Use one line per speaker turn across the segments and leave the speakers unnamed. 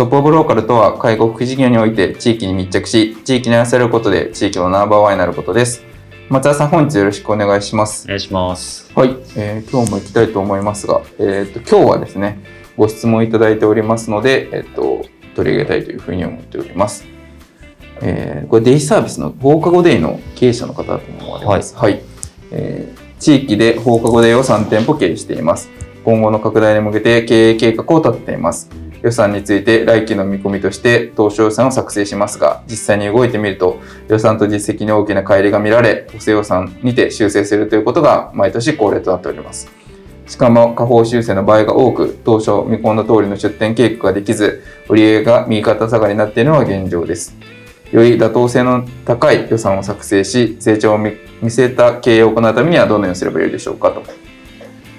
トップオブローカルとは介護福祉事業において地域に密着し地域に合わせることで地域のナンバーワンになることです。松田さん本日よろしくお願いします。
お願いします。
はい、えー今日も行きたいと思いますが、えー、と今日はですねご質問いただいておりますので、えー、と取り上げたいというふうに思っております、えーこれデイサービスの放課後デイの経営者の方だと思われます、はい。えー地域で放課後デイを3店舗経営しています。今後の拡大に向けて経営計画を立てています予算について来期の見込みとして当初予算を作成しますが実際に動いてみると予算と実績に大きな乖離が見られ補正予算にて修正するということが毎年恒例となっております。しかも下方修正の場合が多く当初見込んだ通りの出店計画ができず売上が右肩下がりになっているのが現状です。より妥当性の高い予算を作成し成長を見見据えた経営を行うためにはどのようにすればよいでしょうかと。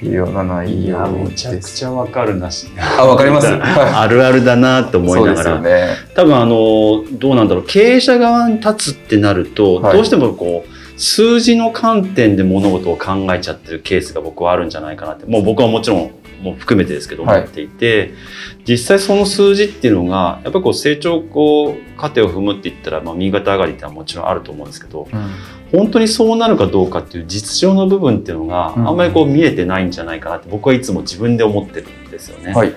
いうような内
いや、
容
めちゃくちゃわかるなし。
あわかります？は い
あるあるだなと思いながら。
よね
多分あの、どうなんだろう。経営者側に立つってなると、
はい
どうしてもこう、数字の観点で物事を考えちゃってるケースが僕はあるんじゃないかなって。もう僕はもちろん、もう含めてですけど、
はい。
思っていて、実際その数字っていうのが、やっぱりこう成長こう、過程を踏むって言ったら、まあ、右肩上がりってのはもちろんあると思うんですけど、
うん。
本当にそうなるかどうかっていう実情の部分っていうのが
うん。
あんまりこう見えてないんじゃないかなって僕はいつも自分で思ってるんですよね。
はい。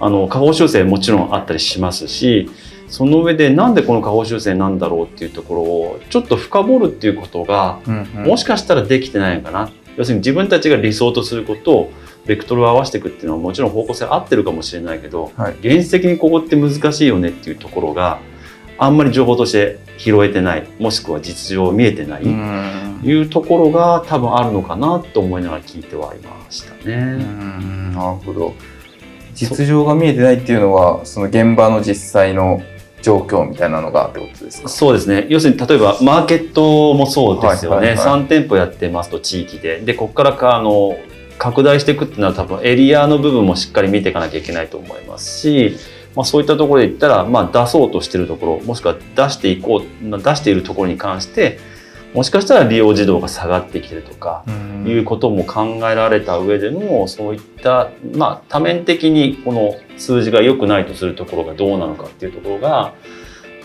あの下方修正もちろんあったりしますしその上でなんでこの下方修正なんだろうっていうところをちょっと深掘るっていうことがもしかしたらできてないのかな。要するに自分たちが理想とすることをベクトルを合わせていくっていうのはもちろん方向性合ってるかもしれないけど、
はい。
現実的にここって難しいよねっていうところがあんまり情報として拾えてないもしくは実情見えてない、
うん。
いうところが多分あるのかなと思いながら聞いてはいました
う
ね。
ん。なるほど。実情が見えてないっていうのはその現場の実際の状況みたいなのがってことですか？
そうですね。要するに例えばマーケットもそうですよね、
はいはいはい。
3店舗やってますと地域で。でここからかあの拡大していくっていうのは多分エリアの部分もしっかり見ていかなきゃいけないと思いますし、まあ、そういったところで言ったら、まあ、出そうとしてるところもしくは出していこうまあ出しているところに関してもしかしたら利用児童が下がってきてるとか、
うん。
いうことも考えられた上でのそういった、まあ、多面的にこの数字が良くないとするところがどうなのかっていうところが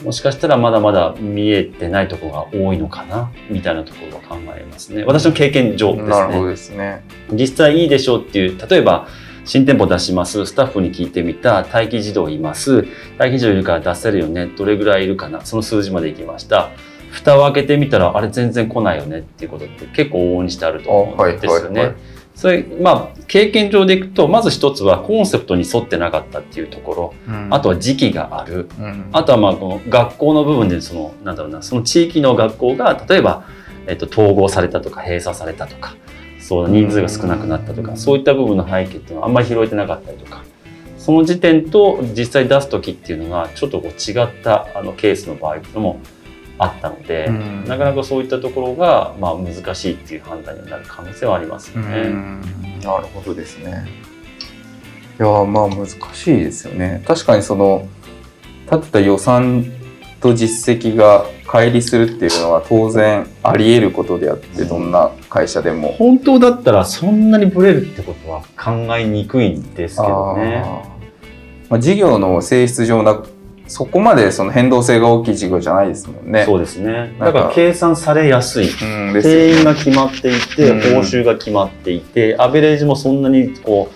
もしかしたらまだまだ見えてないところが多いのかなみたいなところは考えますね。私の経験上です
なるほど
ね
ですね。
実際いいでしょうっていう例えば新店舗出します。スタッフに聞いてみた。待機児童います。待機児童いるから出せるよね。どれぐらいいるかな。その数字までいきました。蓋を開けてみたらあれ全然来ないよねっていうことって結構往々にしてあると思うんですよね。
はいはいはい
それまあ経験上でいくとまず一つはコンセプトに沿ってなかったっていうところ。
うん。
あとは時期がある。
うん。
あとはまあこの学校の部分でそのなんだろうなその地域の学校が例えば、えっと、統合されたとか閉鎖されたとかそう人数が少なくなったと
うん。
かそういった部分の背景っていうのはあんまり拾えてなかったりとか。その時点と実際出す時っていうのがちょっとこう違ったあのケースの場合っていうのもあったので、
うん。
なかなかそういったところが、まあ、難しいっていう判断になる可能性はありますよ
う
ね。
ん。なるほどですね。いやまあ難しいですよね。確かにその立てた予算と実績が乖離するっていうのは当然あり得ることであってどんな会社でも。
本当だったらそんなにブレるってことは考えにくいんですけどね。
あー。まあ、事業の性質上なそこまでその変動性が大きい事業じゃないですもんね。
そうですね。だから計算されやすい。
うん
定員が決まっていて、
うん
報酬が決まっていて、アベレージもそんなにこ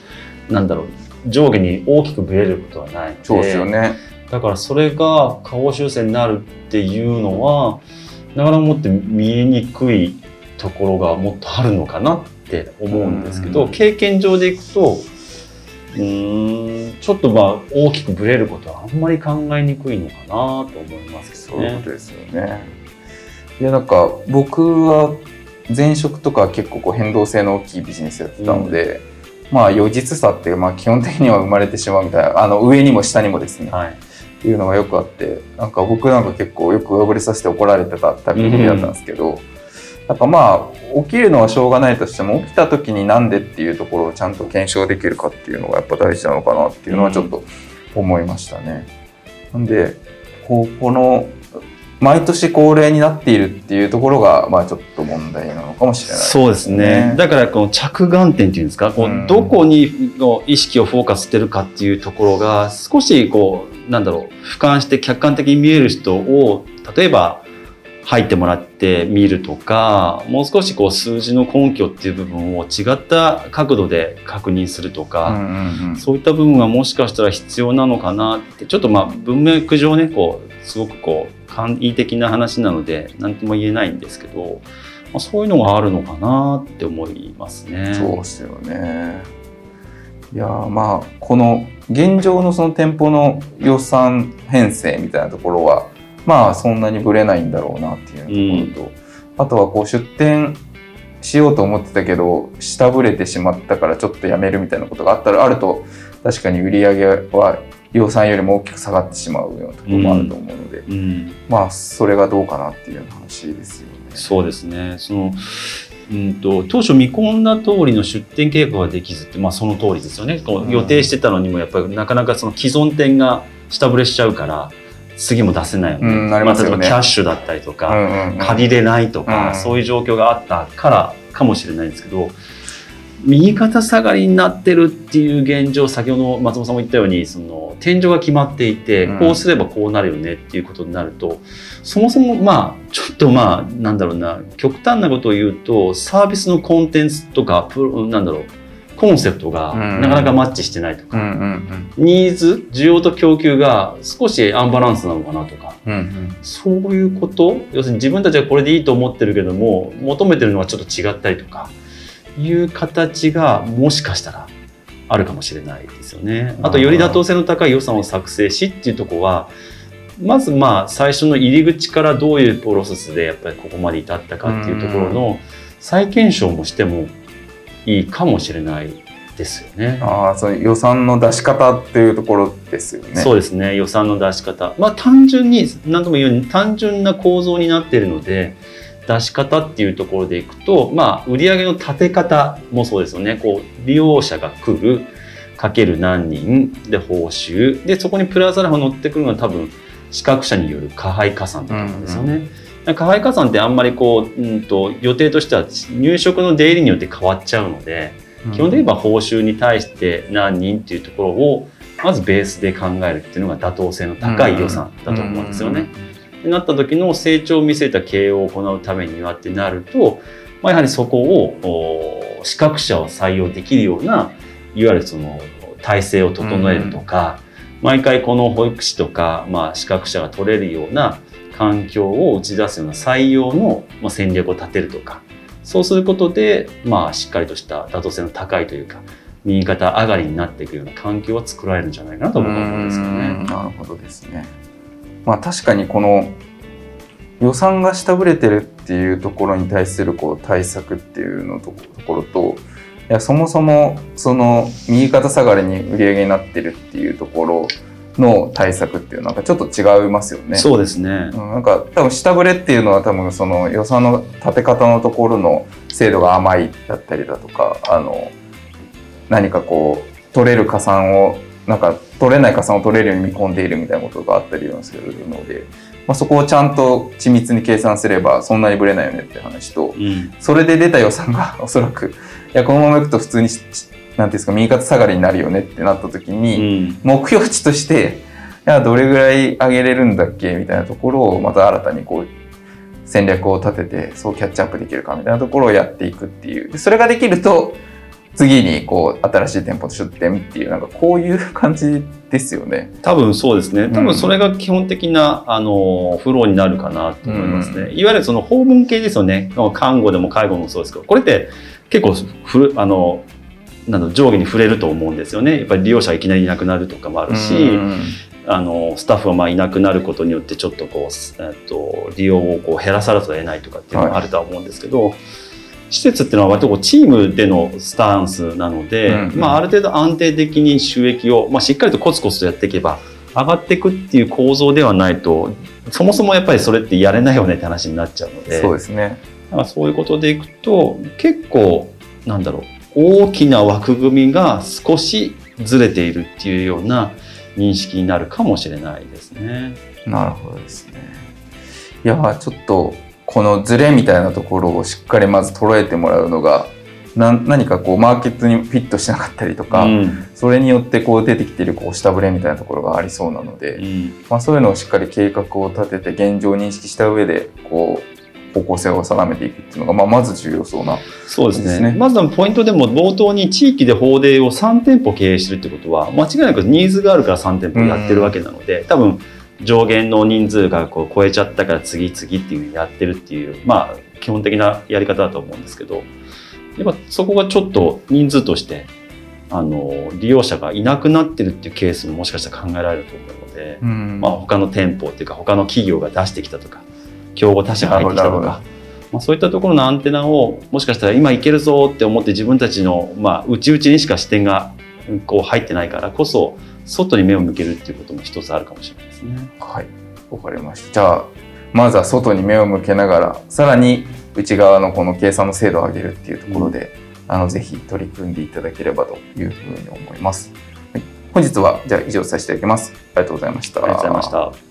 う、なんだろう、上下に大きくブレることはない。
そうですよね。
だからそれが下方修正になるっていうのは、ながらもって見えにくいところがもっとあるのかなって思うんですけど、
うん
経験上でいくとうーんちょっとまあ大きくぶれることはあんまり考えにくいのかなと思いますけどね
そういうこと。ですよね。いやなんか僕は前職とかは結構こう変動性の大きいビジネスやってたので、まあ余実差ってまあ基本的には生まれてしまうみたいなあの上にも下にもですね、
はい、
っていうのがよくあってなんか僕なんか結構よく上振りさせて怒られてたタイプだったんですけど、なんかまあ起きるのはしょうがないとしても起きた時になんでっていうところをちゃんと検証できるかっていうのがやっぱ大事なのかなっていうのはちょっと思いましたね。なんでこうこの毎年恒例になっているっていうところがまあちょっと問題なのかもしれない
そうですね。だからこの着眼点っていうんですか、こ
うん
うどこにの意識をフォーカスしてるかっていうところが少しこうなんだろう俯瞰して客観的に見える人を例えば入ってもらって見るとか、もう少しこう数字の根拠っていう部分を違った角度で確認すると
うん
か。
うんうん
そういった部分がもしかしたら必要なのかなってちょっとまあ文脈上ねこうすごくこう簡易的な話なので何とも言えないんですけど、まあ、そういうのがあるのかなって思いますね。
そうですよね。いやーまあこの現状のその店舗の予算編成みたいなところはまあそんなにぶれないんだろうなっていうところと、あとはこう出店しようと思ってたけど下振れてしまったからちょっとやめるみたいなことがあったらあると確かに売り上げは予算よりも大きく下がってしまうようなところもあると思うので、
うん、
まあそれがどうかなっていう話ですよね。
そうですね。そのうんと当初見込んだ通りの出店計画ができずって、まあ、その通りですよね。こ
うん
う予定してたのにもやっぱりなかなかその既存店が下振れしちゃうから次も出せないよね,、
うんなりますよね。
あ、例えばキャッシュだったりとか、
うんうんうん。
借りれないとか、
うん。
そういう状況があったからかもしれないんですけど右肩下がりになってるっていう現状先ほど松本さんも言ったようにその天井が決まっていて、
うん。
こうすればこうなるよねっていうことになるとそもそもまあちょっとまあなんだろうな極端なことを言うとサービスのコンテンツとかプロなんだろうコンセプトが
うん。
なかなかマッチしてないとか、ニーズ需要と供給が少しアンバランスなのかなとか。
うんうん。
そういうこと？要するに自分たちはこれでいいと思ってるけども求めてるのはちょっと違ったりとか。いう形がもしかしたらあるかもしれないですよね。あとより妥当性の高い予算を作成しっていうところはまずまあ最初の入り口からどういうプロセスでやっぱりここまで至ったかっていうところの再検証もしてもいいかもしれないですよね。
ああ、そういう予算の出し方っていうところですよね。
そうですね予算の出し方まあ単純に何とも言うように単純な構造になっているので出し方っていうところでいくとまあ売上の立て方もそうですよねこう利用者が来るかける何人で報酬でそこにプラスアルファ乗ってくるのは多分資格者による加配加算だと思うんですよね。加配加算ってあんまりこう、うん、と予定としては入職の出入りによって変わっちゃうので、
うん。
基本的に言えば報酬に対して何人っていうところをまずベースで考えるっていうのが妥当性の高い予算だと思うんですよね。なった時の成長を見据えた経営を行うためにはってなると、まあ、やはりそこをお資格者を採用できるようないわゆるその体制を整えるとか、毎回この保育士とか、まあ、資格者が取れるような環境を打ち出すような採用の戦略を立てるとかそうすることで、まあ、しっかりとした妥当性の高いというか右肩上がりになっていくような環境は作られるんじゃないかなと僕は思うんですよね。
なるほどですね。まあ確かにこの予算が下振れてるっていうところに対するこう対策っていうのとところといやそもそもその右肩下がりに売り上げになってるっていうところの対策っていうのんかちょっと違いますよね。
そうですね。
うんなんか多分下振れっていうのは多分その予算の立て方のところの精度が甘いだったりだとかあの何かこう取れる加算をなんか取れない加算を取れるように見込んでいるみたいなことがあったりするので、まあ、そこをちゃんと緻密に計算すればそんなにぶれないよねって話と
うん、
それで出た予算がおそらくいやこのままいくと普通にしなんていうんですか右肩下がりになるよねってなった時に、
うん
目標値としていやどれぐらい上げれるんだっけみたいなところをまた新たにこう戦略を立ててそうキャッチアップできるかみたいなところをやっていくっていうでそれができると次にこう新しい店舗出店っていうなんかこういう感じですよね。
多分そうですね。多分それが基本的な、あのフローになるかなと思いますね。いわゆるその訪問系ですよね。看護でも介護もそうですけど、これって結構ふあのなんだ上下に触れると思うんですよね。やっぱり利用者がいきなりいなくなるとかもあるし、あのスタッフがまあいなくなることによってちょっとこう、えっと、利用をこう減らさざるを得ないとかっていうのがあるとは思うんですけど、はい施設っていうのは割とこうチームでのスタンスなので、うん。うん、まあ、ある程度安定的に収益を、まあ、しっかりとコツコツとやっていけば上がっていくっていう構造ではないとそもそもやっぱりそれってやれないよねって話になっちゃうので
そうですね。
だからそういうことでいくと結構なんだろう大きな枠組みが少しずれているっていうような認識になるかもしれないですね。
なるほどですね。いやちょっとこのズレみたいなところをしっかりまず捉えてもらうのがな何かこうマーケットにフィットしなかったりとか、うん、それによってこう出てきているこう下振れみたいなところがありそうなので、うん、まあ、そういうのをしっかり計画を立てて現状を認識した上でこう方向性を定めていくっていうのが、まあ、まず重要そうな、
そうですね。まずポイントでも冒頭に地域で法令を3店舗経営してるってことは間違いなくニーズがあるから3店舗やってるわけなので、うん、多分上限の人数がこう超えちゃったから次々っていうふうにやってるっていうまあ基本的なやり方だと思うんですけどやっぱそこがちょっと人数としてあの利用者がいなくなってるっていうケースももしかしたら考えられると思うので、うん、まあ、他の店舗っていうか他の企業が出してきたとか競合他社が入ってきたとか。まあ、そういったところのアンテナをもしかしたら今いけるぞって思って自分たちの、まあ、内々にしか視点がこう入ってないからこそ外に目を向けるっていうことも一つあるかもしれないですね。
はい、わかりました。じゃあまずは外に目を向けながら、さらに内側のこの計算の精度を上げるっていうところで、うん、あのぜひ取り組んでいただければというふうに思います。はい、本日はじゃあ以上させていただきます。ありがとうございました。
ありがとうございました。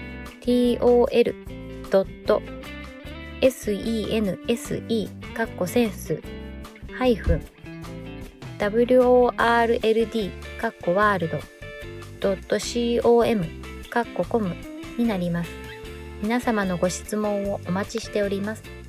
tol.sense カッコセンスハイフン world カッコワールド .com カッココムになります。皆様のご質問をお待ちしております。